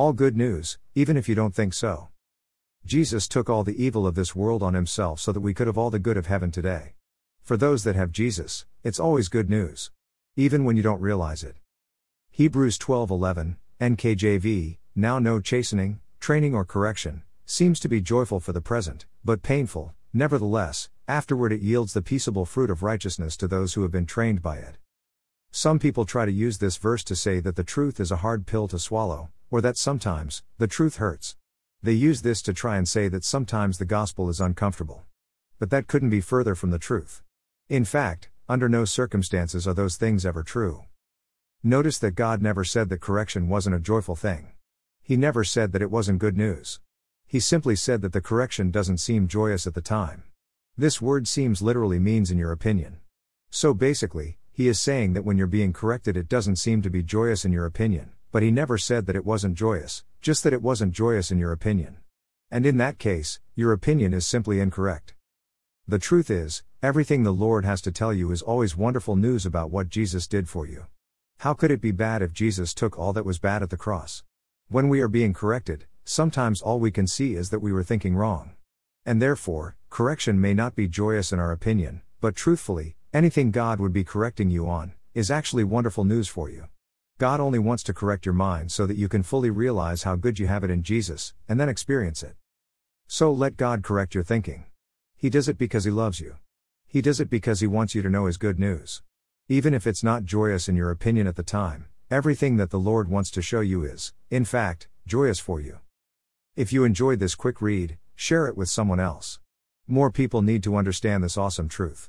All good news, even if you don't think so. Jesus took all the evil of this world on himself so that we could have all the good of heaven today. For those that have Jesus, it's always good news. Even when you don't realize it. Hebrews 12:11, NKJV, now no chastening, training or correction seems to be joyful for the present, but painful. Nevertheless, afterward it yields the peaceable fruit of righteousness to those who have been trained by it. Some people try to use this verse to say that the truth is a hard pill to swallow, or that sometimes, the truth hurts. They use this to try and say that sometimes the gospel is uncomfortable. But that couldn't be further from the truth. In fact, under no circumstances are those things ever true. Notice that God never said that correction wasn't a joyful thing. He never said that it wasn't good news. He simply said that the correction doesn't seem joyous at the time. This word seems literally means in your opinion. So basically, he is saying that when you're being corrected, it doesn't seem to be joyous in your opinion, but he never said that it wasn't joyous, just that it wasn't joyous in your opinion. And in that case, your opinion is simply incorrect. The truth is, everything the Lord has to tell you is always wonderful news about what Jesus did for you. How could it be bad if Jesus took all that was bad at the cross? When we are being corrected, sometimes all we can see is that we were thinking wrong. And therefore, correction may not be joyous in our opinion, but truthfully, anything God would be correcting you on is actually wonderful news for you. God only wants to correct your mind so that you can fully realize how good you have it in Jesus, and then experience it. So let God correct your thinking. He does it because He loves you. He does it because He wants you to know His good news. Even if it's not joyous in your opinion at the time, everything that the Lord wants to show you is, in fact, joyous for you. If you enjoyed this quick read, share it with someone else. More people need to understand this awesome truth.